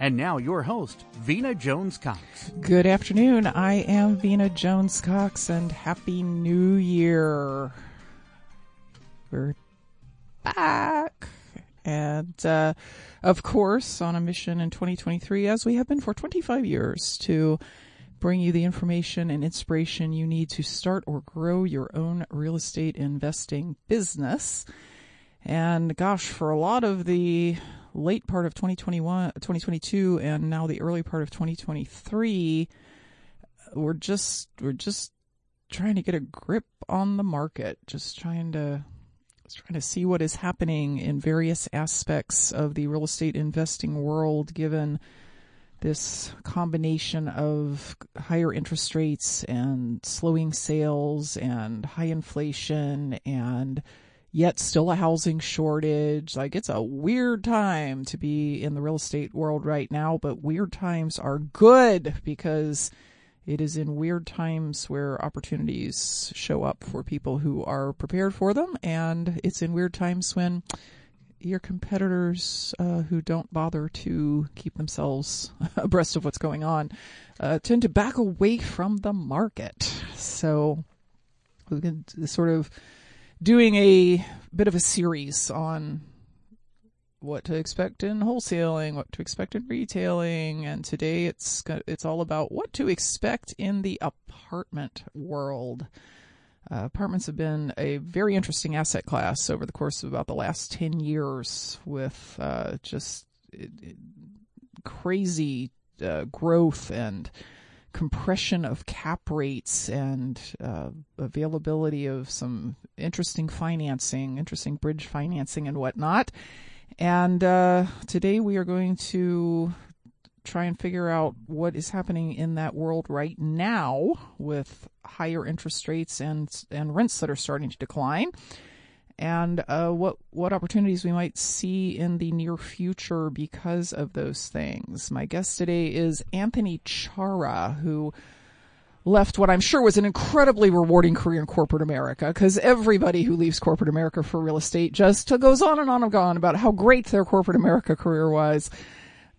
And now your host, Vena Jones Cox. Good afternoon. I am Vena Jones Cox and Happy New Year. We're back. And, uh, of course, on a mission in 2023, as we have been for 25 years, to bring you the information and inspiration you need to start or grow your own real estate investing business. And gosh, for a lot of the late part of 2021, 2022 and now the early part of 2023, we're just, we're just trying to get a grip on the market, just trying to, trying to see what is happening in various aspects of the real estate investing world given this combination of higher interest rates and slowing sales and high inflation and yet still a housing shortage. Like it's a weird time to be in the real estate world right now, but weird times are good because it is in weird times where opportunities show up for people who are prepared for them. And it's in weird times when your competitors uh, who don't bother to keep themselves abreast of what's going on uh, tend to back away from the market. So sort of doing a bit of a series on what to expect in wholesaling, what to expect in retailing, and today it's it's all about what to expect in the apartment world. Uh, apartments have been a very interesting asset class over the course of about the last 10 years with uh, just it, it, crazy uh, growth and compression of cap rates and uh, availability of some interesting financing, interesting bridge financing and whatnot. And uh, today we are going to try and figure out what is happening in that world right now with higher interest rates and and rents that are starting to decline and uh, what what opportunities we might see in the near future because of those things. My guest today is Anthony Chara, who left what I'm sure was an incredibly rewarding career in corporate America because everybody who leaves corporate America for real estate just goes on and on and on about how great their corporate America career was.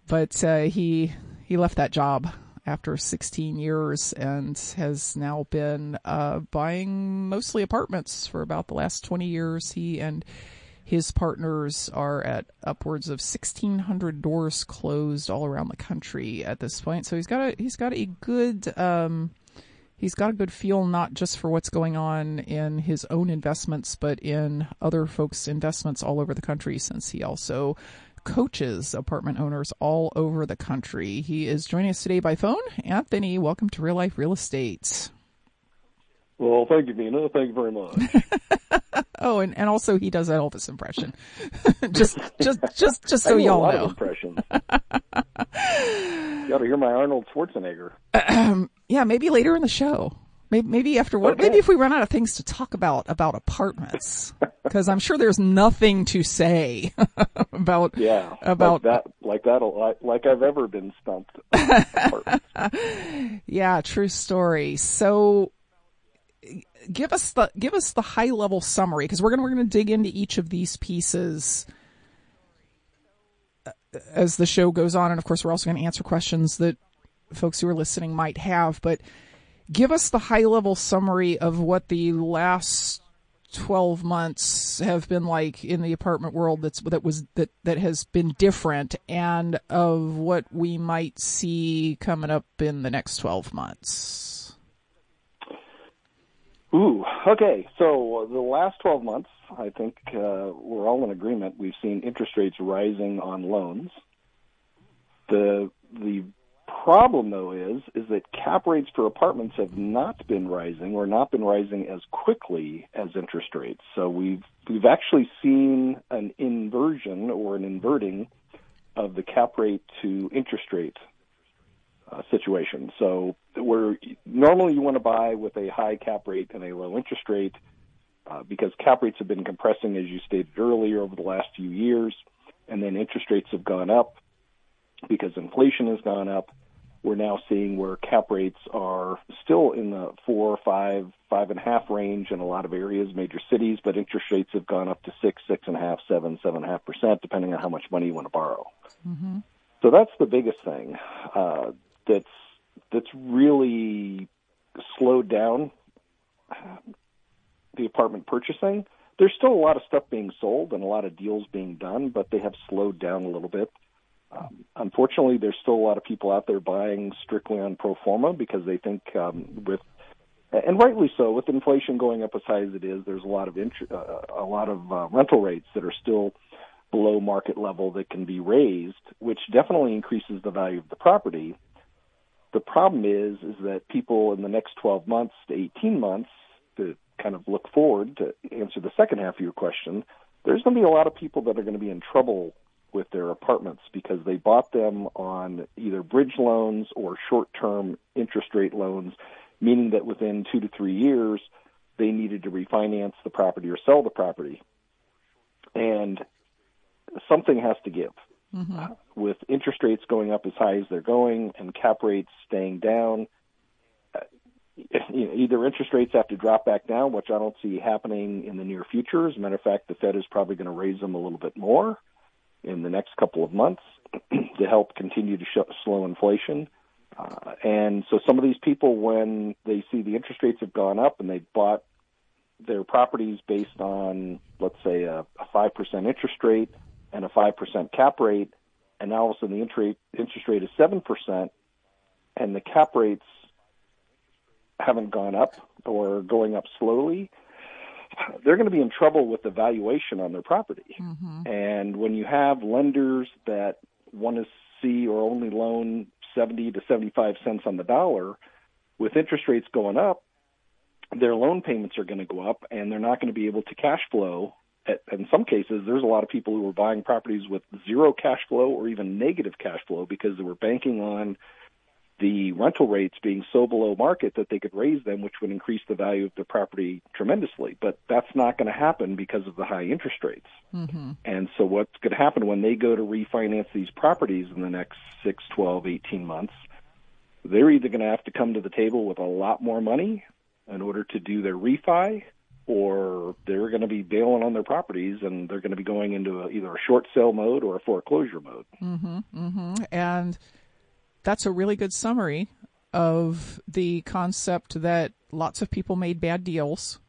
But uh, he he left that job after 16 years and has now been uh, buying mostly apartments for about the last 20 years. He and his partners are at upwards of 1,600 doors closed all around the country at this point. So he's got a he's got a good um, he's got a good feel not just for what's going on in his own investments, but in other folks' investments all over the country. Since he also coaches apartment owners all over the country. He is joining us today by phone. Anthony, welcome to Real Life Real Estate. Well, thank you, Vena. Thank you very much. oh, and, and also he does that Elvis impression. just, just, just, just so y'all know. impressions. you got to hear my Arnold Schwarzenegger. Yeah, maybe later in the show. Maybe, maybe after what? Okay. Maybe if we run out of things to talk about about apartments, because I'm sure there's nothing to say about yeah about like that like that like, like I've ever been stumped. yeah, true story. So give us the give us the high level summary because we're gonna we're gonna dig into each of these pieces uh, as the show goes on, and of course we're also going to answer questions that folks who are listening might have, but give us the high level summary of what the last 12 months have been like in the apartment world that's that was that that has been different and of what we might see coming up in the next 12 months Ooh, okay. So the last 12 months, I think uh, we're all in agreement. We've seen interest rates rising on loans. The the problem though is is that cap rates for apartments have not been rising or not been rising as quickly as interest rates. So we've we've actually seen an inversion or an inverting of the cap rate to interest rate uh, situation. So where normally you want to buy with a high cap rate and a low interest rate uh, because cap rates have been compressing as you stated earlier over the last few years, and then interest rates have gone up because inflation has gone up. We're now seeing where cap rates are still in the four, five, five and a half range in a lot of areas, major cities, but interest rates have gone up to six, six and a half, seven, seven and a half percent, depending on how much money you want to borrow. Mm-hmm. So that's the biggest thing. Uh, that's that's really slowed down the apartment purchasing. There's still a lot of stuff being sold and a lot of deals being done, but they have slowed down a little bit. Um, unfortunately, there's still a lot of people out there buying strictly on pro forma because they think um, with and rightly so, with inflation going up as high as it is, there's a lot of int- uh, a lot of uh, rental rates that are still below market level that can be raised, which definitely increases the value of the property. The problem is, is that people in the next 12 months to 18 months, to kind of look forward to answer the second half of your question, there's going to be a lot of people that are going to be in trouble with their apartments because they bought them on either bridge loans or short-term interest rate loans, meaning that within two to three years, they needed to refinance the property or sell the property. And something has to give. Mm-hmm. With interest rates going up as high as they're going and cap rates staying down, uh, either interest rates have to drop back down, which I don't see happening in the near future. As a matter of fact, the Fed is probably going to raise them a little bit more in the next couple of months to help continue to show, slow inflation. Uh, and so some of these people, when they see the interest rates have gone up and they bought their properties based on, let's say, a, a 5% interest rate, and a 5% cap rate, and now all of a sudden the interest rate is 7%, and the cap rates haven't gone up or going up slowly, they're going to be in trouble with the valuation on their property. Mm-hmm. And when you have lenders that want to see or only loan 70 to 75 cents on the dollar, with interest rates going up, their loan payments are going to go up and they're not going to be able to cash flow in some cases, there's a lot of people who were buying properties with zero cash flow or even negative cash flow because they were banking on the rental rates being so below market that they could raise them, which would increase the value of the property tremendously. But that's not going to happen because of the high interest rates. Mm-hmm. And so what's going to happen when they go to refinance these properties in the next six, twelve, eighteen months, they're either going to have to come to the table with a lot more money in order to do their refi or they're going to be bailing on their properties and they're going to be going into a, either a short sale mode or a foreclosure mode. Mm-hmm, mm-hmm. And that's a really good summary of the concept that lots of people made bad deals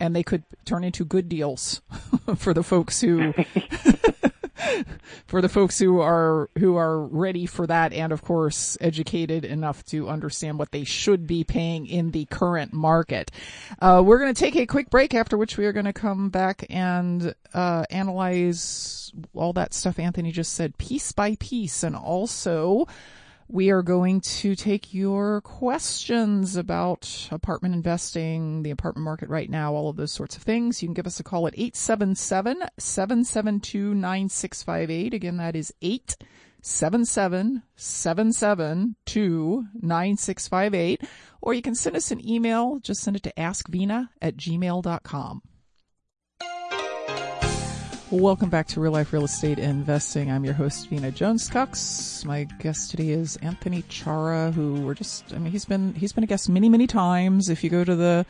and they could turn into good deals for the folks who for the folks who are who are ready for that and of course educated enough to understand what they should be paying in the current market. Uh, we're going to take a quick break after which we are going to come back and uh, analyze all that stuff Anthony just said piece by piece and also we are going to take your questions about apartment investing, the apartment market right now, all of those sorts of things. You can give us a call at 877-772-9658. Again, that is 877-772-9658. Or you can send us an email. Just send it to askvena at gmail.com. Welcome back to Real Life Real Estate Investing. I'm your host, Vena Jones Cox. My guest today is Anthony Chara, who we're just, I mean, he's been, he's been a guest many, many times. If you go to the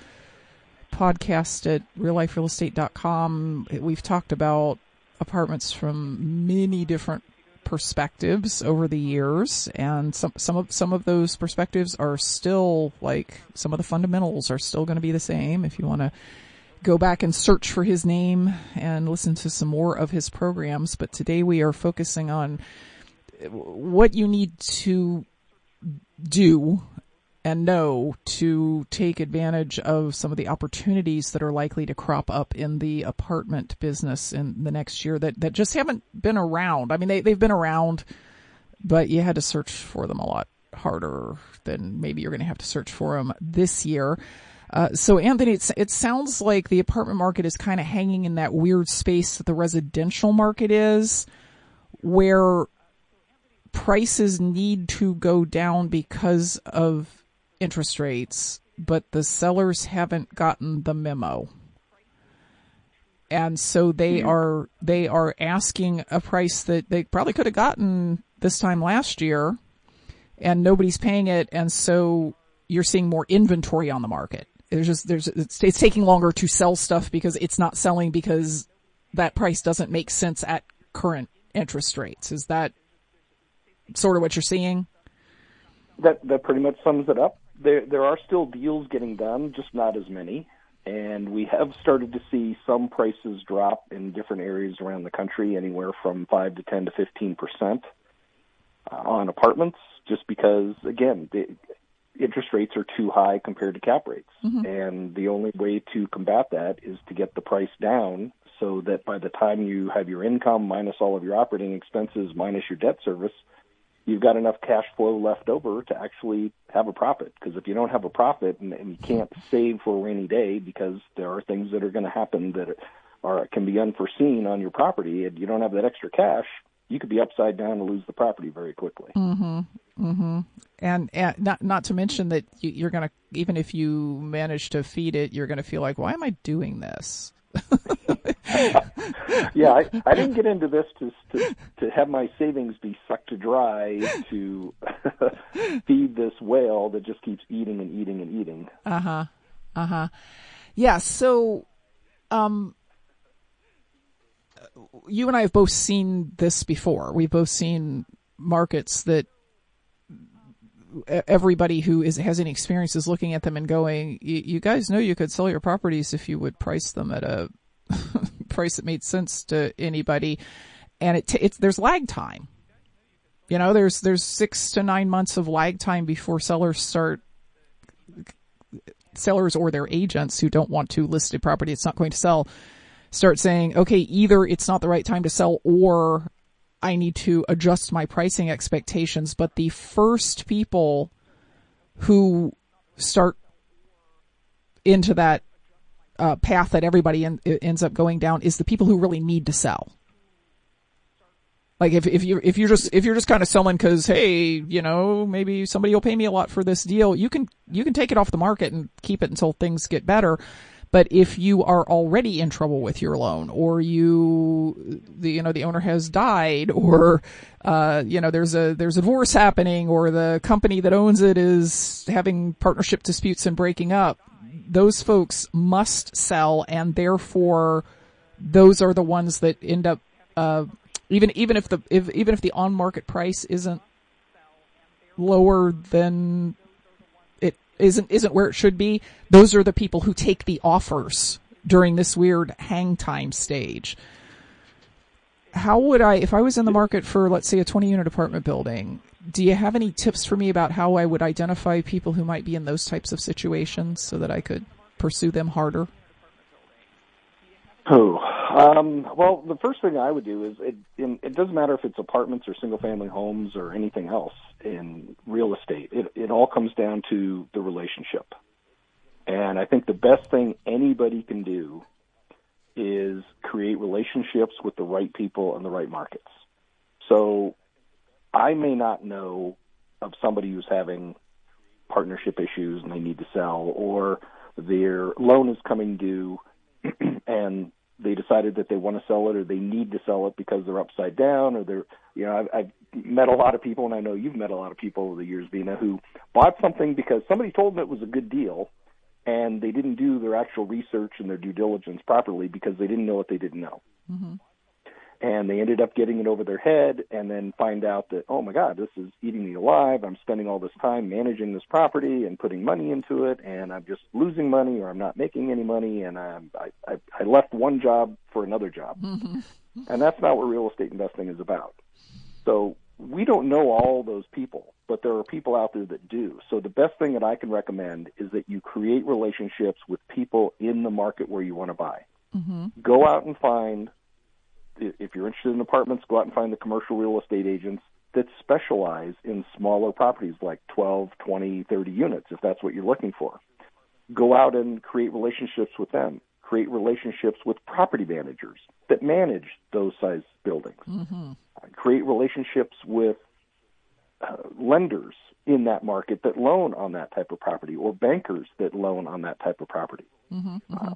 podcast at realliferealestate.com, we've talked about apartments from many different perspectives over the years and some some of some of those perspectives are still like some of the fundamentals are still going to be the same if you want to go back and search for his name and listen to some more of his programs. But today we are focusing on what you need to do and know to take advantage of some of the opportunities that are likely to crop up in the apartment business in the next year that, that just haven't been around. I mean, they, they've been around, but you had to search for them a lot harder than maybe you're going to have to search for them this year. Uh, so Anthony, it sounds like the apartment market is kind of hanging in that weird space that the residential market is, where prices need to go down because of interest rates, but the sellers haven't gotten the memo. And so they mm-hmm. are, they are asking a price that they probably could have gotten this time last year and nobody's paying it. And so you're seeing more inventory on the market. There's just, there's, it's, it's taking longer to sell stuff because it's not selling because that price doesn't make sense at current interest rates. Is that sort of what you're seeing? That, that pretty much sums it up. There, there are still deals getting done, just not as many. And we have started to see some prices drop in different areas around the country, anywhere from 5 to 10 to 15 percent uh, on apartments just because, again, interest rates are too high compared to cap rates. Mm-hmm. And the only way to combat that is to get the price down so that by the time you have your income minus all of your operating expenses minus your debt service, you've got enough cash flow left over to actually have a profit. Because if you don't have a profit and, and you can't save for a rainy day because there are things that are going to happen that are can be unforeseen on your property and you don't have that extra cash, you could be upside down and lose the property very quickly. Mm-hmm. Mm-hmm. And, and not not to mention that you, you're going to even if you manage to feed it, you're going to feel like, why am I doing this? yeah, I, I didn't get into this to, to to have my savings be sucked dry to feed this whale that just keeps eating and eating and eating. Uh huh. Uh huh. Yeah. So, um, you and I have both seen this before. We've both seen markets that everybody who is has any experience is looking at them and going, "You guys know you could sell your properties if you would price them at a price that made sense to anybody." And it t- it's there's lag time. You know, there's there's six to nine months of lag time before sellers start sellers or their agents who don't want to list a property it's not going to sell start saying, okay, either it's not the right time to sell or I need to adjust my pricing expectations. But the first people who start into that uh, path that everybody in, ends up going down is the people who really need to sell. Like if if you if you're just if you're just kind of selling because hey you know maybe somebody will pay me a lot for this deal you can you can take it off the market and keep it until things get better but if you are already in trouble with your loan or you, the, you know, the owner has died or, uh, you know, there's a, there's a divorce happening or the company that owns it is having partnership disputes and breaking up, those folks must sell and therefore those are the ones that end up, uh, even, even if the, if, even if the on market price isn't lower than isn't isn't where it should be, those are the people who take the offers during this weird hang time stage. How would I, if I was in the market for, let's say, a 20 unit apartment building, do you have any tips for me about how I would identify people who might be in those types of situations so that I could pursue them harder? Oh, um, well, the first thing I would do is it, it doesn't matter if it's apartments or single family homes or anything else in real estate. It, it all comes down to the relationship. And I think the best thing anybody can do is create relationships with the right people and the right markets. So I may not know of somebody who's having partnership issues and they need to sell or their loan is coming due and they decided that they want to sell it or they need to sell it because they're upside down or they're you know I've, I've met a lot of people and I know you've met a lot of people over the years Vena who bought something because somebody told them it was a good deal and they didn't do their actual research and their due diligence properly because they didn't know what they didn't know. Mm-hmm and they ended up getting it over their head and then find out that oh my god this is eating me alive i'm spending all this time managing this property and putting money into it and i'm just losing money or i'm not making any money and i'm i i, I left one job for another job mm-hmm. and that's not what real estate investing is about so we don't know all those people but there are people out there that do. So the best thing that I can recommend is that you create relationships with people in the market where you want to buy. Mm-hmm. Go out and find, if you're interested in apartments, go out and find the commercial real estate agents that specialize in smaller properties like 12, 20, 30 units, if that's what you're looking for. Go out and create relationships with them. Create relationships with property managers that manage those size buildings. Mm-hmm. Create relationships with uh, lenders in that market that loan on that type of property or bankers that loan on that type of property. Mm-hmm, mm-hmm. Uh,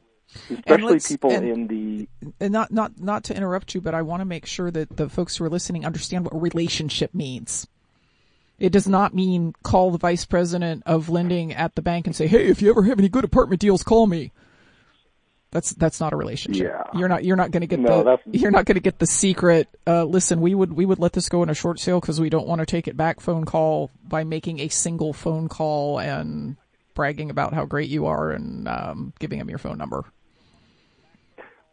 especially people and, in the and not not not to interrupt you, but I want to make sure that the folks who are listening understand what relationship means. It does not mean call the vice president of lending at the bank and say, "Hey, if you ever have any good apartment deals, call me." That's that's not a relationship. Yeah. You're not you're not going to get no, the you're not going to get the secret. Uh, listen, we would we would let this go in a short sale because we don't want to take it back phone call by making a single phone call and bragging about how great you are and um, giving them your phone number.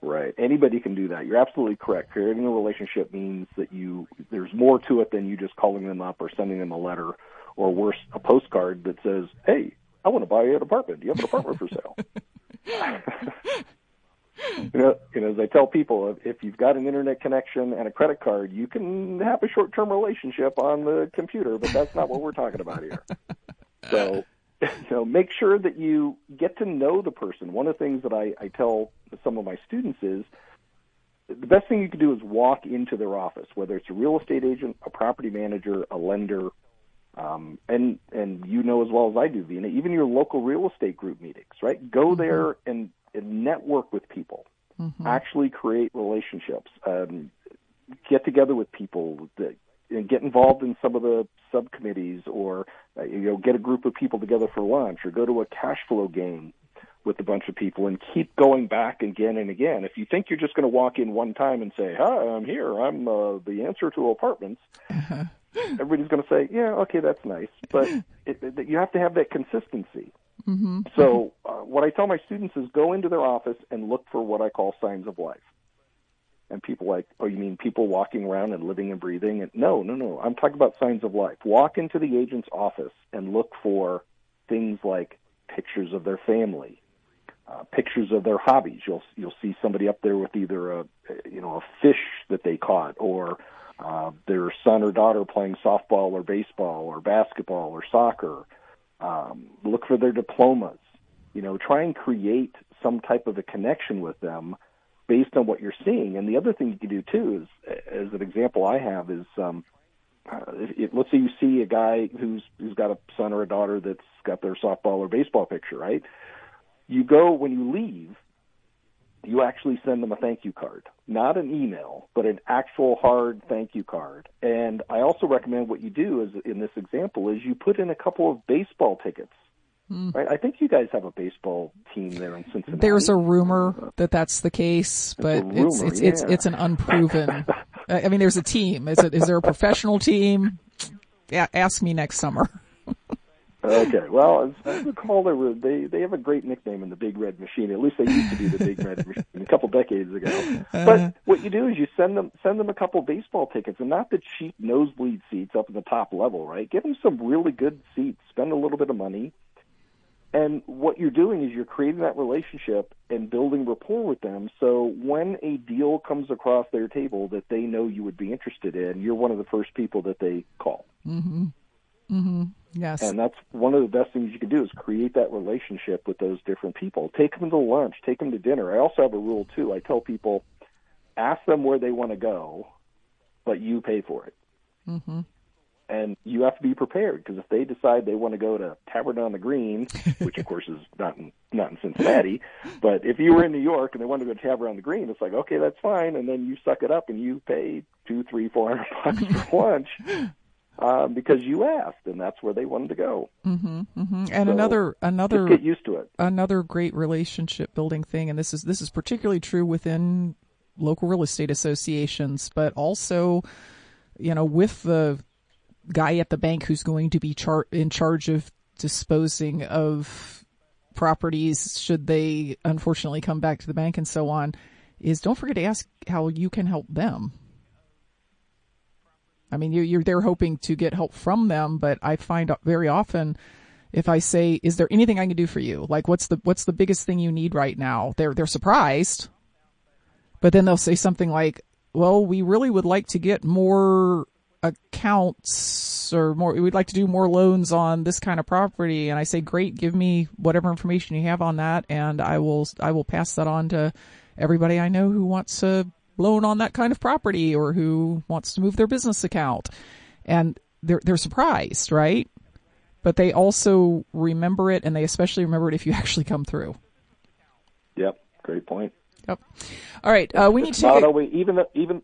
Right. Anybody can do that. You're absolutely correct. Creating a relationship means that you there's more to it than you just calling them up or sending them a letter or worse, a postcard that says, "Hey, I want to buy you an apartment. Do you have an apartment for sale?" you know, you know, as I tell people, if you've got an internet connection and a credit card, you can have a short-term relationship on the computer, but that's not what we're talking about here. So you know, make sure that you get to know the person. One of the things that I, I tell some of my students is the best thing you can do is walk into their office, whether it's a real estate agent, a property manager, a lender, um, and and you know as well as I do, Vena, even your local real estate group meetings, right? Go mm-hmm. there and, and network with people. Mm-hmm. Actually create relationships. Um, get together with people that and get involved in some of the subcommittees or uh, you know get a group of people together for lunch or go to a cash flow game with a bunch of people and keep going back again and again. If you think you're just going to walk in one time and say, "Hi, I'm here. I'm uh, the answer to apartments," uh-huh. everybody's going to say, "Yeah, okay, that's nice," but it, it, you have to have that consistency. Mm-hmm. So, uh, what I tell my students is go into their office and look for what I call signs of life and people like, oh, you mean people walking around and living and breathing? And no, no, no. I'm talking about signs of life. Walk into the agent's office and look for things like pictures of their family, uh, pictures of their hobbies. You'll you'll see somebody up there with either a you know a fish that they caught or uh, their son or daughter playing softball or baseball or basketball or soccer. Um, look for their diplomas. You know, try and create some type of a connection with them based on what you're seeing. And the other thing you can do too is, as an example I have is, um, uh, if, let's say you see a guy who's who's got a son or a daughter that's got their softball or baseball picture, right? You go when you leave, you actually send them a thank you card, not an email, but an actual hard thank you card. And I also recommend what you do is in this example is you put in a couple of baseball tickets Mm. Right? I think you guys have a baseball team there in Cincinnati. There's a rumor that that's the case, but rumor, it's it's, yeah. it's it's an unproven. I mean, there's a team. Is it is there a professional team? Yeah, ask me next summer. okay. Well, as I recall, were they they have a great nickname in the Big Red Machine. At least they used to be the Big Red Machine a couple decades ago. Uh-huh. But what you do is you send them send them a couple baseball tickets, and not the cheap nosebleed seats up in the top level, right? Give them some really good seats. Spend a little bit of money and what you're doing is you're creating that relationship and building rapport with them. So when a deal comes across their table that they know you would be interested in, you're one of the first people that they call. Mm-hmm. Mm-hmm. Yes. And that's one of the best things you can do is create that relationship with those different people. Take them to lunch, take them to dinner. I also have a rule too. I tell people, ask them where they want to go, but you pay for it. Mm-hmm and you have to be prepared because if they decide they want to go to Tavern on the Green, which of course is not in not in Cincinnati, but if you were in New York and they wanted to go to Tavern on the Green, it's like okay, that's fine, and then you suck it up and you pay two, three, four hundred bucks for lunch. Um, because you asked, and that's where they wanted to go. Mm-hmm, mm-hmm. And so another, another, get used to it. Another great relationship building thing, and this is this is particularly true within local real estate associations, but also, you know, with the guy at the bank who's going to be char- in charge of disposing of properties should they unfortunately come back to the bank and so on is don't forget to ask how you can help them. I mean, you're, you're there hoping to get help from them, but I find very often if I say, "Is there anything I can do for you?" Like, what's the what's the biggest thing you need right now? They're they're surprised, but then they'll say something like, "Well, we really would like to get more accounts or more we'd like to do more loans on this kind of property. And I say great give me whatever information you have on that and I will I will pass that on to everybody I know who wants a loan on that kind of property or who wants to move their business account. And they're they're surprised right? But they also remember it and they especially remember it if you actually come through. Yep. Great point. Yep. All right uh, we need to not always, even the, even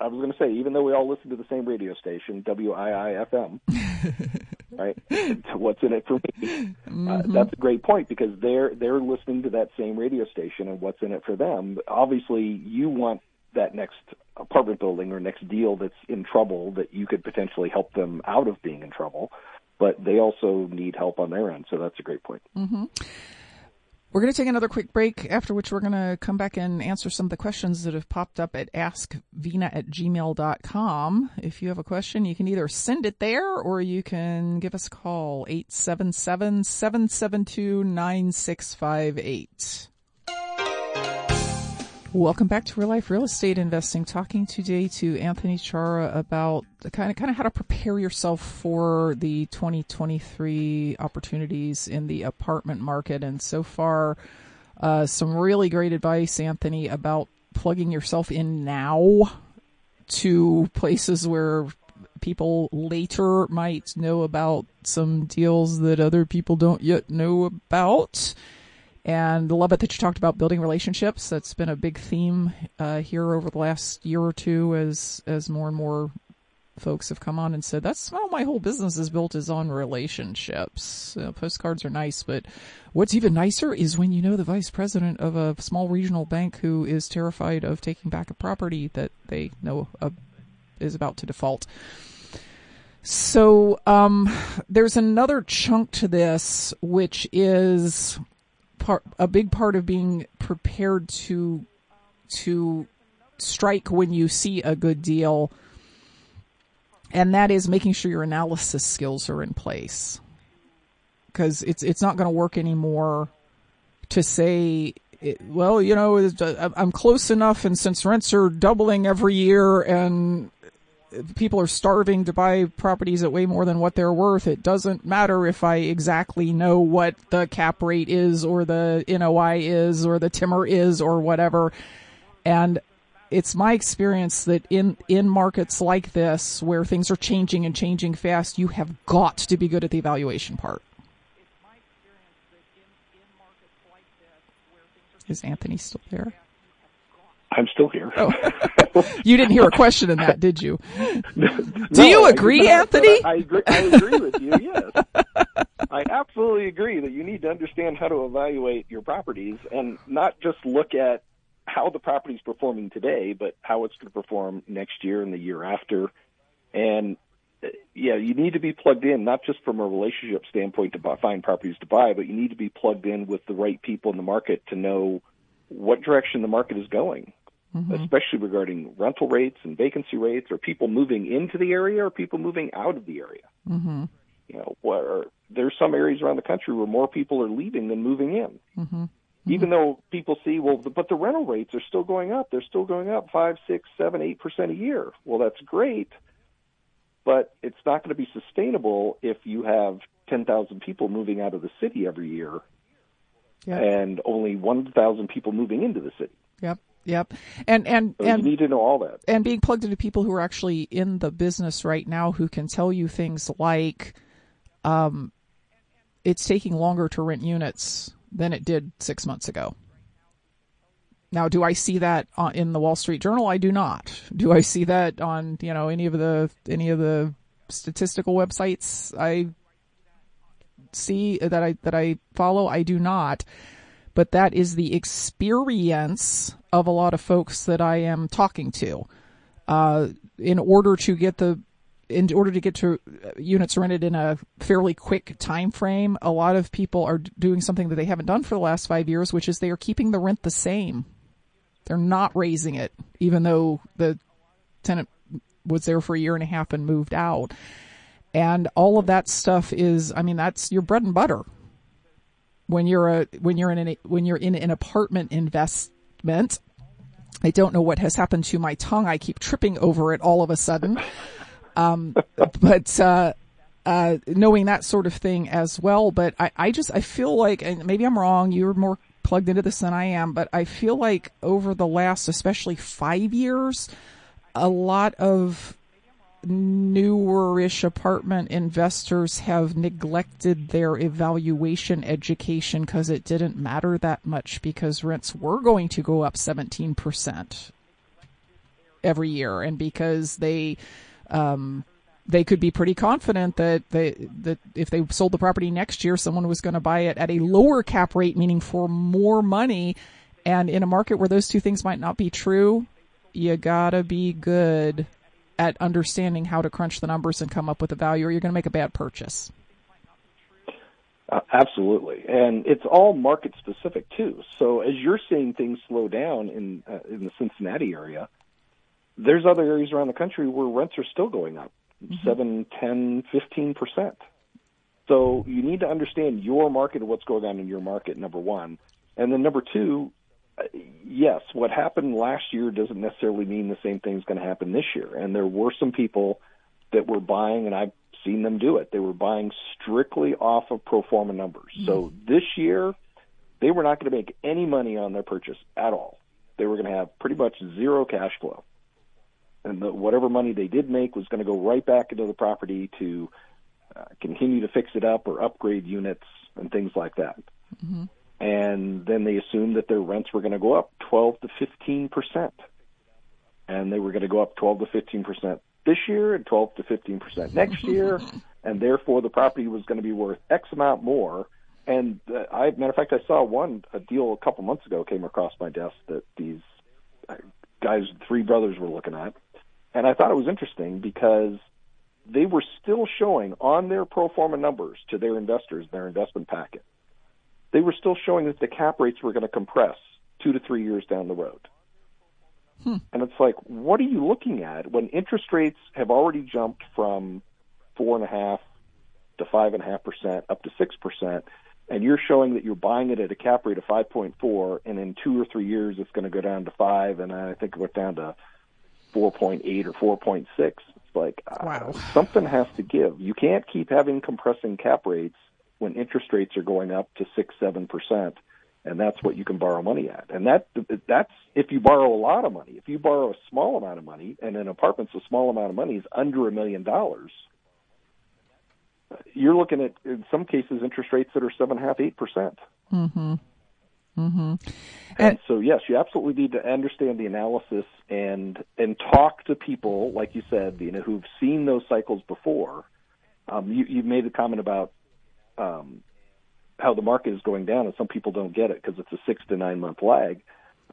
I was going to say, even though we all listen to the same radio station, WIIFM, right? What's in it for me? Uh, mm-hmm. Uh, that's a great point because they're they're listening to that same radio station, and what's in it for them? Obviously, you want that next apartment building or next deal that's in trouble that you could potentially help them out of being in trouble, but they also need help on their end. So that's a great point. Mm-hmm. We're going to take another quick break, after which we're going to come back and answer some of the questions that have popped up at askvena at gmail.com. If you have a question, you can either send it there or you can give us a call, 877 772 9658. Welcome back to Real Life Real Estate Investing. Talking today to Anthony Chara about the kind of kind of how to prepare yourself for the 2023 opportunities in the apartment market. And so far, uh, some really great advice, Anthony, about plugging yourself in now to places where people later might know about some deals that other people don't yet know about and love it that you talked about building relationships. That's been a big theme uh, here over the last year or two as as more and more folks have come on and said that's how my whole business is built is on relationships. Uh, postcards are nice, but what's even nicer is when you know the vice president of a small regional bank who is terrified of taking back a property that they know is about to default. So um, there's another chunk to this, which is part a big part of being prepared to to strike when you see a good deal and that is making sure your analysis skills are in place. Because it's it's not going to work anymore to say it, well you know uh, I'm close enough and since rents are doubling every year and people are starving to buy properties at way more than what they're worth. It doesn't matter if I exactly know what the cap rate is or the NOI is or the timber is or whatever. And it's my experience that in, in markets like this where things are changing and changing fast, you have got to be good at the evaluation part. Is Anthony still there? I'm still here. Oh. you didn't hear a question in that, did you? Do you agree, Anthony? I, I, agree. I agree with you. Yes, I absolutely agree that you need to understand how to evaluate your properties and not just look at how the property is performing today, but how it's going to perform next year and the year after. And uh, yeah, you need to be plugged in, not just from a relationship standpoint to buy, find properties to buy, but you need to be plugged in with the right people in the market to know what direction the market is going mm-hmm. especially regarding rental rates and vacancy rates, or people moving into the area or people moving out of the area. Mm-hmm. You know, where there's some areas around the country where more people are leaving than moving in. Mm-hmm. Even though people see, well, but the rental rates are still going up. They're still going up five, six, seven, eight percent a year. Well, that's great, but it's not going to be sustainable if you have 10,000 people moving out of the city every year yep. and only 1,000 people moving into the city. Yep. Yep. And and so and you need to know all that. And being plugged into people who are actually in the business right now who can tell you things like um it's taking longer to rent units than it did 6 months ago. Now, do I see that in the Wall Street Journal? I do not. Do I see that on, you know, any of the any of the statistical websites I see that I that I follow? I do not but that is the experience of a lot of folks that I am talking to. Uh, in order to get the in order to get to units rented in a fairly quick time frame, a lot of people are doing something that they haven't done for the last five years, which is they are keeping the rent the same. They're not raising it, even though the tenant was there for a year and a half and moved out. And all of that stuff is, I mean, that's your bread and butter. When you're a, when you're in an, when you're in an apartment investment, I don't know what has happened to my tongue. I keep tripping over it all of a sudden. Um, but, uh, uh, knowing that sort of thing as well. But I, I just, I feel like, and maybe I'm wrong, you're more plugged into this than I am, but I feel like over the last, especially five years, a lot of newer-ish apartment investors have neglected their evaluation education because it didn't matter that much because rents were going to go up 17% every year and because they um, they could be pretty confident that they that if they sold the property next year, someone was going to buy it at a lower cap rate, meaning for more money. And in a market where those two things might not be true, you gotta be good at understanding how to crunch the numbers and come up with a value, or you're going to make a bad purchase. Uh, absolutely, and it's all market specific too. So as you're seeing things slow down in uh, in the Cincinnati area, there's other areas around the country where rents are still going up mm-hmm. seven, ten, fifteen percent. So you need to understand your market and what's going on in your market. Number one, and then number two, yes, what happened last year doesn't necessarily mean the same thing is going to happen this year. And there were some people that were buying, and I've seen them do it. They were buying strictly off of pro forma numbers. Mm-hmm. So this year, they were not going to make any money on their purchase at all. They were going to have pretty much zero cash flow and the, whatever money they did make was going to go right back into the property to uh, continue to fix it up or upgrade units and things like that. Mm-hmm. And then they assumed that their rents were going to go up 12 to 15 percent, and they were going to go up 12 to 15 percent this year and 12 to 15 percent next year, and therefore the property was going to be worth X amount more. And uh, I, matter of fact, I saw one a deal a couple months ago came across my desk that these uh, guys, three brothers, were looking at and I thought it was interesting because they were still showing on their pro forma numbers to their investors, their investment packet, they were still showing that the cap rates were going to compress two to three years down the road. Hmm. And it's like, what are you looking at when interest rates have already jumped from four and a half to five and a half percent up to six percent, and you're showing that you're buying it at a cap rate of five point four, and in two or three years it's going to go down to five, and I think it went down to 4.8 or 4.6. It's like uh, wow. uh, something has to give. You can't keep having compressing cap rates when interest rates are going up to six, seven percent, and that's what you can borrow money at. And that that's if you borrow a lot of money. If you borrow a small amount of money, and an apartment's a small amount of money is under a million dollars, you're looking at in some cases interest rates that are seven, half, eight percent. Mm-hmm. Mm-hmm. And, and so, yes, you absolutely need to understand the analysis and and talk to people, like you said, you know, who've seen those cycles before. Um, you, you made a comment about um, how the market is going down, and some people don't get it because it's a six to nine month lag.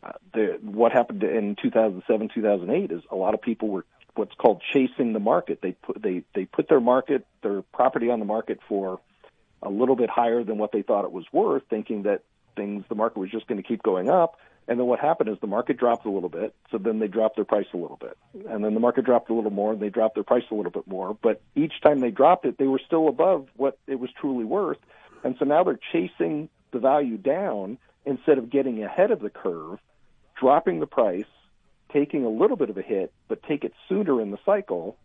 Uh, the, what happened in 2007, 2008 is a lot of people were what's called chasing the market. They put they they put their market their property on the market for a little bit higher than what they thought it was worth, thinking that things, the market was just going to keep going up. And then what happened is the market dropped a little bit, so then they dropped their price a little bit. And then the market dropped a little more, and they dropped their price a little bit more. But each time they dropped it, they were still above what it was truly worth. And so now they're chasing the value down instead of getting ahead of the curve, dropping the price, taking a little bit of a hit, but take it sooner in the cycle,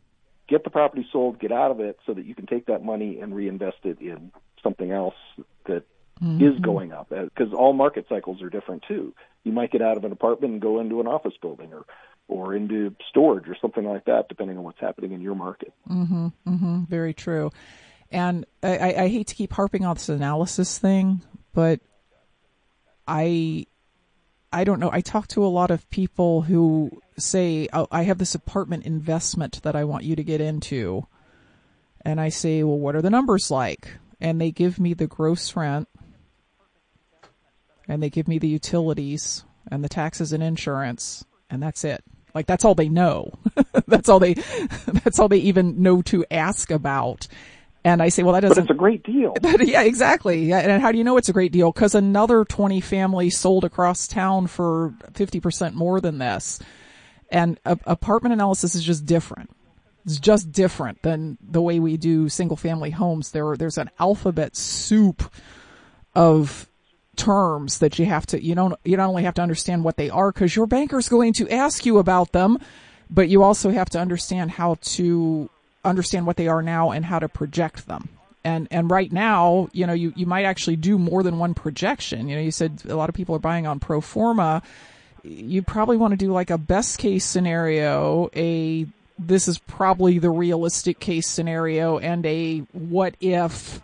get the property sold, get out of it so that you can take that money and reinvest it in something else that mm-hmm. is going up because uh, all market cycles are different too. You might get out of an apartment and go into an office building or or into storage or something like that, depending on what's happening in your market. Mm-hmm, mm-hmm, very true. And I, I hate to keep harping on this analysis thing, but I I don't know. I talk to a lot of people who say, oh, I have this apartment investment that I want you to get into. And I say, well, what are the numbers like? And they give me the gross rent and they give me the utilities and the taxes and insurance and that's it. Like that's all they know. that's all they, that's all they even know to ask about. And I say, well, that doesn't. But it's a great deal. yeah, exactly. And how do you know it's a great deal? Because another 20 families sold across town for 50% more than this. And a- apartment analysis is just different. It's just different than the way we do single family homes. There, there's an alphabet soup of terms that you have to, you don't, you not only have to understand what they are because your banker's going to ask you about them, but you also have to understand how to understand what they are now and how to project them. And, and right now, you know, you, you might actually do more than one projection. You know, you said a lot of people are buying on pro forma. You probably want to do like a best case scenario, a this is probably the realistic case scenario, and a what if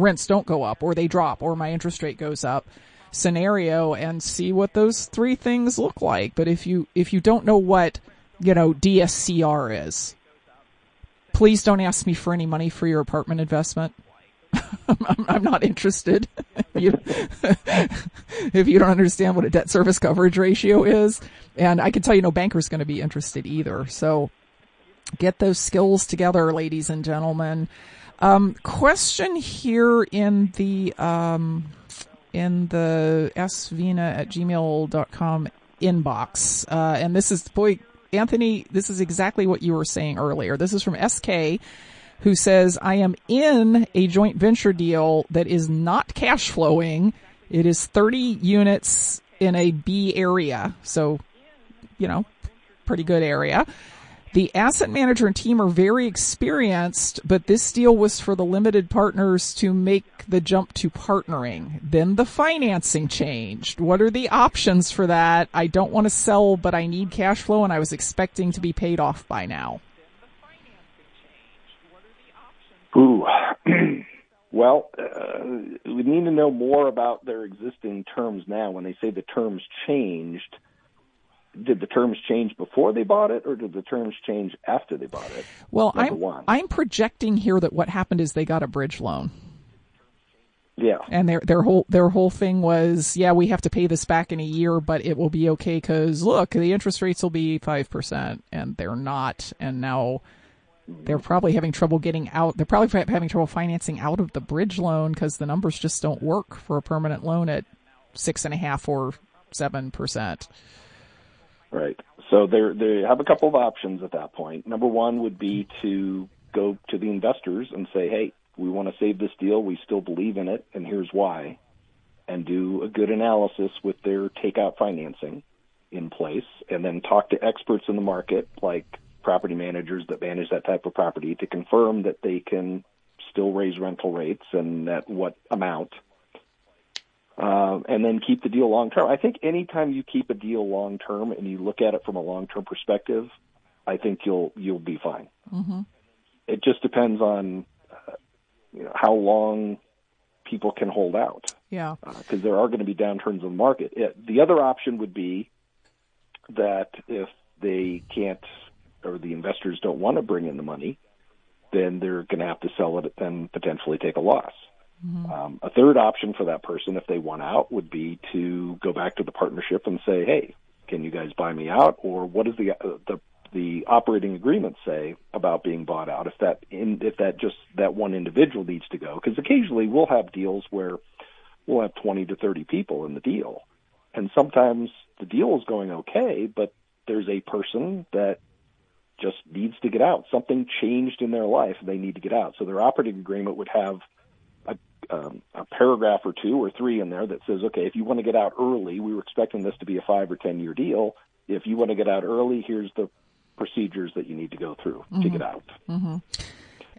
rents don't go up or they drop or my interest rate goes up scenario and see what those three things look like. But if you if you don't know what, you know, DSCR is, please don't ask me for any money for your apartment investment. I'm, I'm, not interested. if, you, if you don't understand what a debt service coverage ratio is, and I can tell you no banker's going to be interested either. So get those skills together, ladies and gentlemen. Um, question here in the, um, in the askvena at gmail.com inbox. Uh, and this is, boy, Anthony, this is exactly what you were saying earlier. This is from SK who says, I am in a joint venture deal that is not cash flowing. It is 30 units in a B area. So, you know, pretty good area. The asset manager and team are very experienced, but this deal was for the limited partners to make the jump to partnering. Then the financing changed. What are the options for that? I don't want to sell, but I need cash flow and I was expecting to be paid off by now. Ooh. well, uh, we need to know more about their existing terms now. When they say the terms changed, did the terms change before they bought it or did the terms change after they bought it? Well, I'm, I'm projecting here that what happened is they got a bridge loan. Yeah. And their their whole their whole thing was, yeah, we have to pay this back in a year, but it will be okay cuz look, the interest rates will be 5% and they're not and now they're probably having trouble getting out. They're probably having trouble financing out of the bridge loan because the numbers just don't work for a permanent loan at six and a half or seven percent. Right. So they they have a couple of options at that point. Number one would be to go to the investors and say, "Hey, we want to save this deal. We still believe in it, and here's why." And do a good analysis with their takeout financing in place, and then talk to experts in the market, like property managers that manage that type of property, to confirm that they can still raise rental rates and at what amount uh, and then keep the deal long term. I think anytime you keep a deal long term and you look at it from a long term perspective, I think you'll you'll be fine. Mm-hmm. It just depends on uh, you know, how long people can hold out. Yeah, because uh, there are going to be downturns in the market. It, the other option would be that if they can't or the investors don't want to bring in the money, then they're going to have to sell it and potentially take a loss. Mm-hmm. Um, a third option for that person, if they want out, would be to go back to the partnership and say, "Hey, can you guys buy me out?" Or what does the uh, the the operating agreement say about being bought out? If that in, if that just that one individual needs to go, because occasionally we'll have deals where we'll have twenty to thirty people in the deal, and sometimes the deal is going okay, but there's a person that just needs to get out. Something changed in their life, they need to get out. So their operating agreement would have um, a paragraph or two or three in there that says, okay, if you want to get out early, we were expecting this to be a five or ten year deal. If you want to get out early, here's the procedures that you need to go through mm-hmm. to get out. Mm-hmm.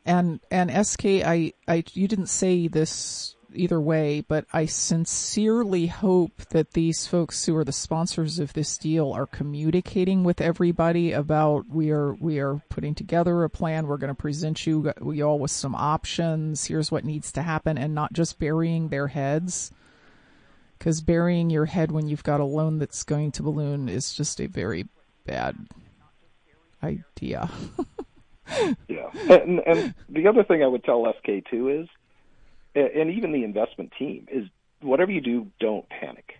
And and SK, I, I you didn't say this either way, but I sincerely hope that these folks who are the sponsors of this deal are communicating with everybody about we are we are putting together a plan. We're going to present you we all with some options. Here's what needs to happen, and not just burying their heads. Because burying your head when you've got a loan that's going to balloon is just a very bad idea. yeah, and, and the other thing I would tell SK two is and even the investment team is whatever you do, don't panic.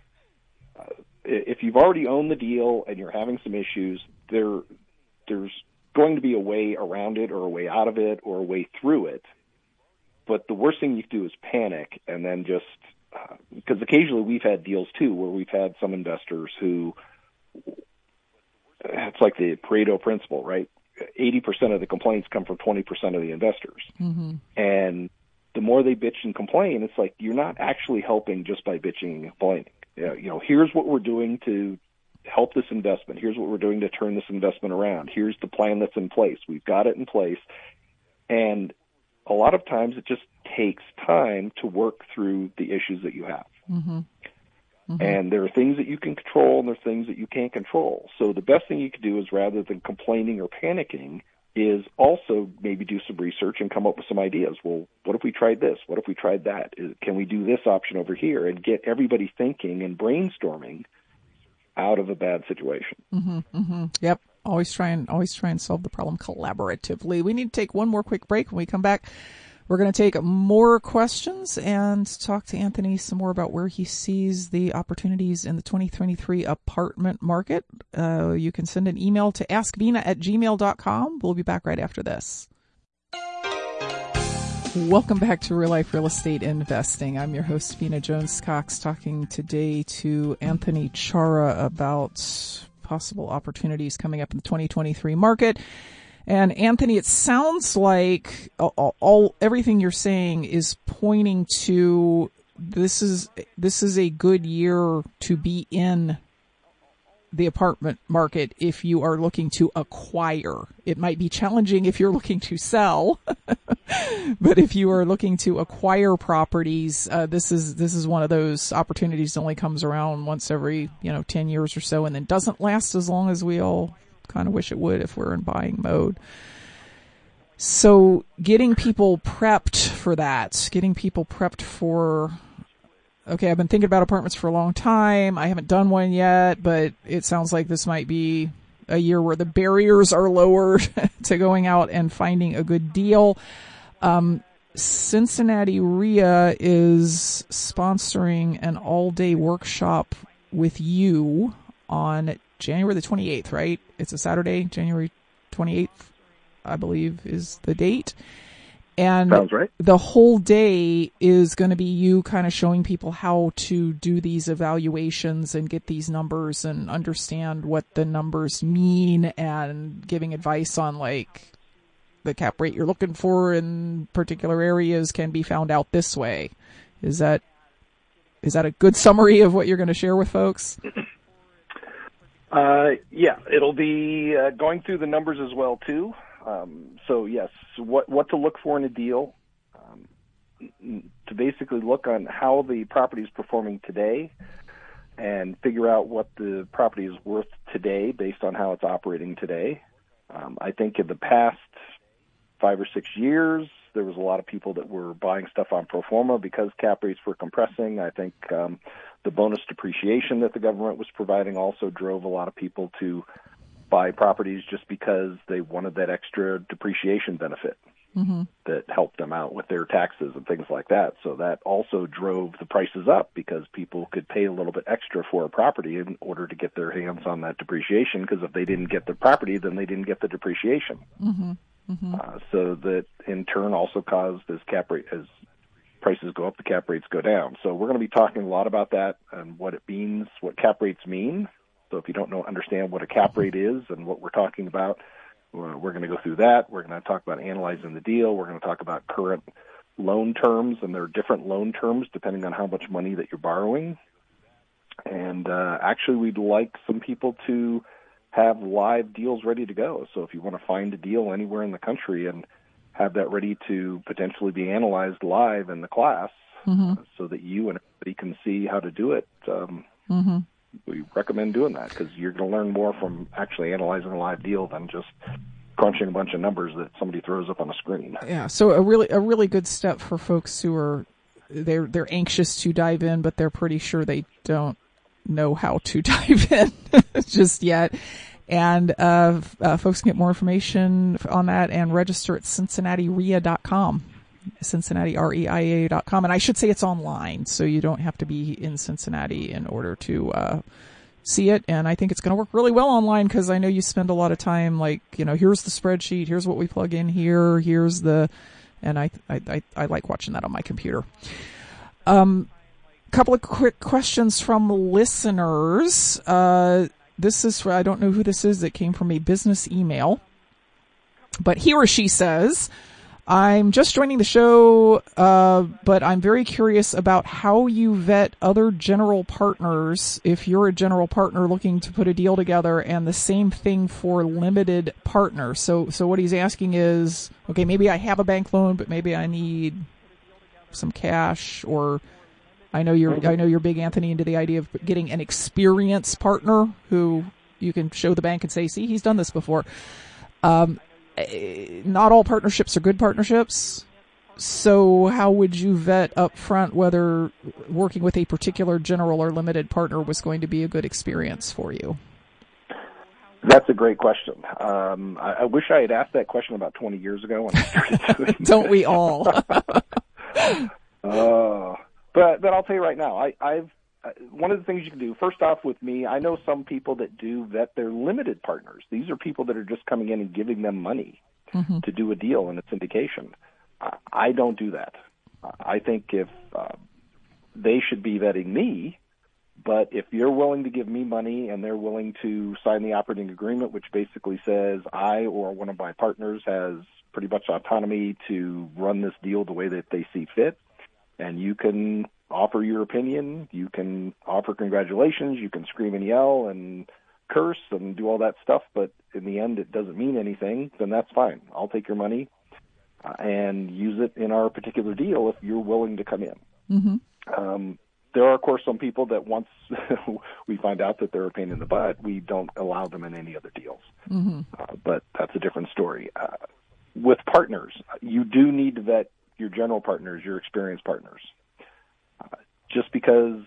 Uh, if you've already owned the deal and you're having some issues, there there's going to be a way around it or a way out of it or a way through it. But the worst thing you can do is panic and then just because uh, occasionally we've had deals too where we've had some investors who it's like the Pareto principle, right? 80% of the complaints come from 20% of the investors. Mm-hmm. And the more they bitch and complain, it's like you're not actually helping just by bitching and complaining. You know, here's what we're doing to help this investment. Here's what we're doing to turn this investment around. Here's the plan that's in place. We've got it in place. And a lot of times it just takes time to work through the issues that you have. Mm-hmm. Mm-hmm. And there are things that you can control and there are things that you can't control. So the best thing you can do is rather than complaining or panicking, is also maybe do some research and come up with some ideas. Well, what if we tried this? What if we tried that? Can we do this option over here? And get everybody thinking and brainstorming out of a bad situation. Mm-hmm, mm-hmm. Yep. Always try and always try and solve the problem collaboratively. We need to take one more quick break. When we come back, we're going to take more questions and talk to Anthony some more about where he sees the opportunities in the 2023 apartment market. Uh, you can send an email to askvena at gmail.com. We'll be back right after this. Welcome back to Real Life Real Estate Investing. I'm your host, Vena Jones Cox, talking today to Anthony Chara about possible opportunities coming up in the 2023 market and Anthony, it sounds like all, all, everything you're saying is pointing to this is this is a good year to be in the apartment market if you are looking to acquire. It might be challenging if you're looking to sell, but if you are looking to acquire properties, uh, this is this is one of those opportunities that only comes around once every you know ten years or so, and then doesn't last as long as we all kind of wish it would if we're in buying mode. So getting people prepped for that, getting people prepped for, okay, I've been thinking about apartments for a long time. I haven't done one yet, but it sounds like this might be a year where the barriers are lowered to going out and finding a good deal. Um, Cincinnati REIA is sponsoring an all day workshop with you on January the 28th, right? It's a Saturday, January 28th, I believe is the date. And Sounds right. the whole day is going to be you kind of showing people how to do these evaluations and get these numbers and understand what the numbers mean and giving advice on like the cap rate you're looking for in particular areas can be found out this way. Is that is that a good summary of what you're going to share with folks? Uh, yeah, it'll be uh, going through the numbers as well too. Um, so yes, what what to look for in a deal, um, to basically look on how the property is performing today, and figure out what the property is worth today based on how it's operating today. Um, I think in the past five or six years, there was a lot of people that were buying stuff on pro forma because cap rates were compressing. I think um, the bonus depreciation that the government was providing also drove a lot of people to buy properties just because they wanted that extra depreciation benefit mm-hmm. that helped them out with their taxes and things like that. So that also drove the prices up because people could pay a little bit extra for a property in order to get their hands on that depreciation. Because if they didn't get the property, then they didn't get the depreciation. Mm-hmm. Mm-hmm. Uh, so that in turn also caused as cap rate as prices go up, the cap rates go down. So we're going to be talking a lot about that and what it means, what cap rates mean. So if you don't know, understand what a cap rate is and what we're talking about, we're going to go through that. We're going to talk about analyzing the deal. We're going to talk about current loan terms, and there are different loan terms depending on how much money that you're borrowing. And uh, actually, we'd like some people to have live deals ready to go. So if you want to find a deal anywhere in the country and have that ready to potentially be analyzed live in the class mm-hmm. uh, so that you and everybody can see how to do it. Um, mm-hmm. We recommend doing that because you're going to learn more from actually analyzing a live deal than just crunching a bunch of numbers that somebody throws up on a screen. Yeah, so a really a really good step for folks who are they're they're anxious to dive in, but they're pretty sure they don't know how to dive in just yet. And uh, uh, folks can get more information on that and register at cincinnatirea.com. CincinnatiREIA.com. And I should say it's online, so you don't have to be in Cincinnati in order to uh, see it. And I think it's going to work really well online because I know you spend a lot of time, like, you know, here's the spreadsheet, here's what we plug in here, here's the. And I, I, I, I like watching that on my computer. Um, couple of quick questions from listeners. Uh, this is I don't know who this is. That came from a business email. But he or she says, I'm just joining the show, uh, but I'm very curious about how you vet other general partners if you're a general partner looking to put a deal together and the same thing for limited partners. So, so what he's asking is, okay, maybe I have a bank loan, but maybe I need some cash or I know you're, I know you're big Anthony into the idea of getting an experienced partner who you can show the bank and say, see, he's done this before. Um, Eh, not all partnerships are good partnerships. So how would you vet up front whether working with a particular general or limited partner was going to be a good experience for you? That's a great question. Um, I, I, wish I had asked that question about 20 years ago when I started doing Don't we all? uh, but but I'll tell you right now, I, I've uh, one of the things you can do first off with me i know some people that do vet their limited partners. These are people that are just coming in and giving them money mm-hmm. to do a deal and a syndication. I, I don't do that. I think if uh, they should be vetting me but if you're willing to give me money and they're willing to sign the operating agreement which basically says i or one of my partners has pretty much autonomy to run this deal the way that they see fit and you can offer your opinion. You can offer congratulations. You can scream and yell and curse and do all that stuff. But in the end, it doesn't mean anything. Then that's fine. I'll take your money uh, and use it in our particular deal if you're willing to come in. Mm-hmm. Um, there are, of course, some people that once we find out that they're a pain in the butt, we don't allow them in any other deals. Mm-hmm. Uh, but that's a different story. Uh, with partners, you do need to vet your general partners, your experienced partners just because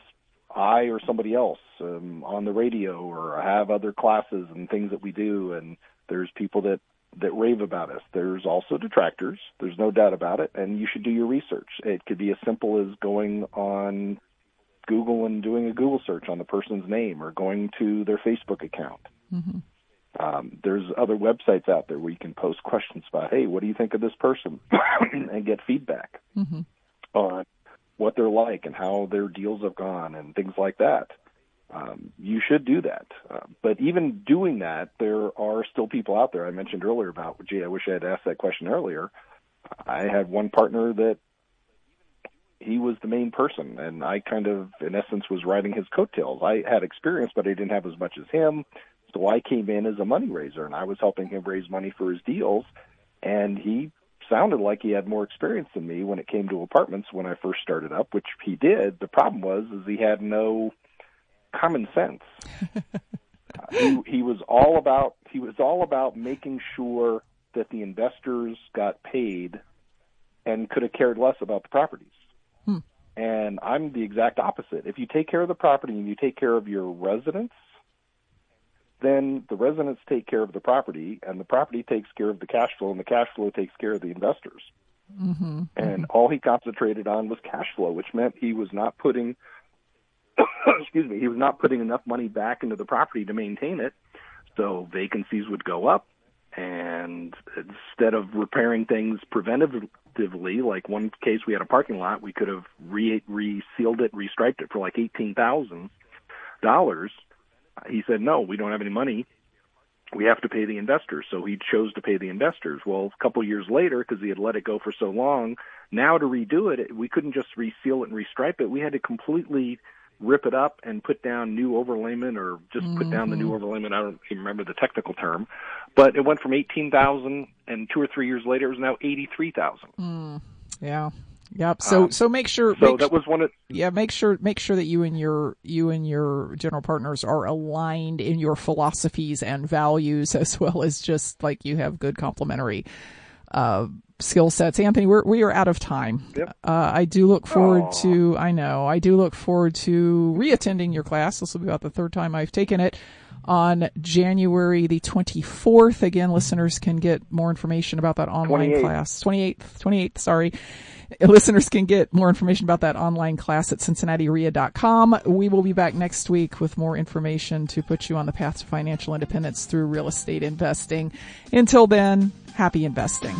I or somebody else um, on the radio or have other classes and things that we do, and there's people that that rave about us. There's also detractors. There's no doubt about it, and you should do your research. It could be as simple as going on Google and doing a Google search on the person's name, or going to their Facebook account. Mm-hmm. Um, there's other websites out there where you can post questions about, hey, what do you think of this person, and get feedback mm-hmm. on what they're like and how their deals have gone and things like that. Um, you should do that. Uh, but even doing that, there are still people out there. I mentioned earlier about, gee, I wish I had asked that question earlier. I had one partner that he was the main person, and I kind of, in essence, was riding his coattails. I had experience, but I didn't have as much as him. So I came in as a money raiser, and I was helping him raise money for his deals. And he sounded like he had more experience than me when it came to apartments when I first started up, which he did. The problem was is he had no common sense. he, he was all about he was all about making sure that the investors got paid and could have cared less about the properties. Hmm. And I'm the exact opposite. If you take care of the property and you take care of your residents then the residents take care of the property, and the property takes care of the cash flow, and the cash flow takes care of the investors. Mm-hmm. And mm-hmm. all he concentrated on was cash flow, which meant he was not putting, excuse me, he was not putting enough money back into the property to maintain it. So vacancies would go up, and instead of repairing things preventatively, like one case we had a parking lot, we could have re resealed it, restriped it for like eighteen thousand dollars he said, no, we don't have any money. We have to pay the investors. So he chose to pay the investors. Well, a couple years later, because he had let it go for so long, now to redo it, we couldn't just reseal it and restripe it. We had to completely rip it up and put down new overlayment or just mm-hmm. put down the new mm-hmm. overlayment. I don't even remember the technical term, but it went from 18,000 and two or three years later, it was now 83,000. Mm, yeah. Yep. So um, so make sure. So make that was one of. Yeah, make sure make sure that you and your you and your general partners are aligned in your philosophies and values, as well as just like you have good complementary uh, skill sets. Anthony, we're we are out of time. Yep. Uh, I do look forward Aww. to. I know. I do look forward to reattending your class. This will be about the third time I've taken it on January the 24th. Again, listeners can get more information about that online 28th. class. 28th, 28th, sorry. Listeners can get more information about that online class at cincinnatirea.com. We will be back next week with more information to put you on the path to financial independence through real estate investing. Until then, happy investing.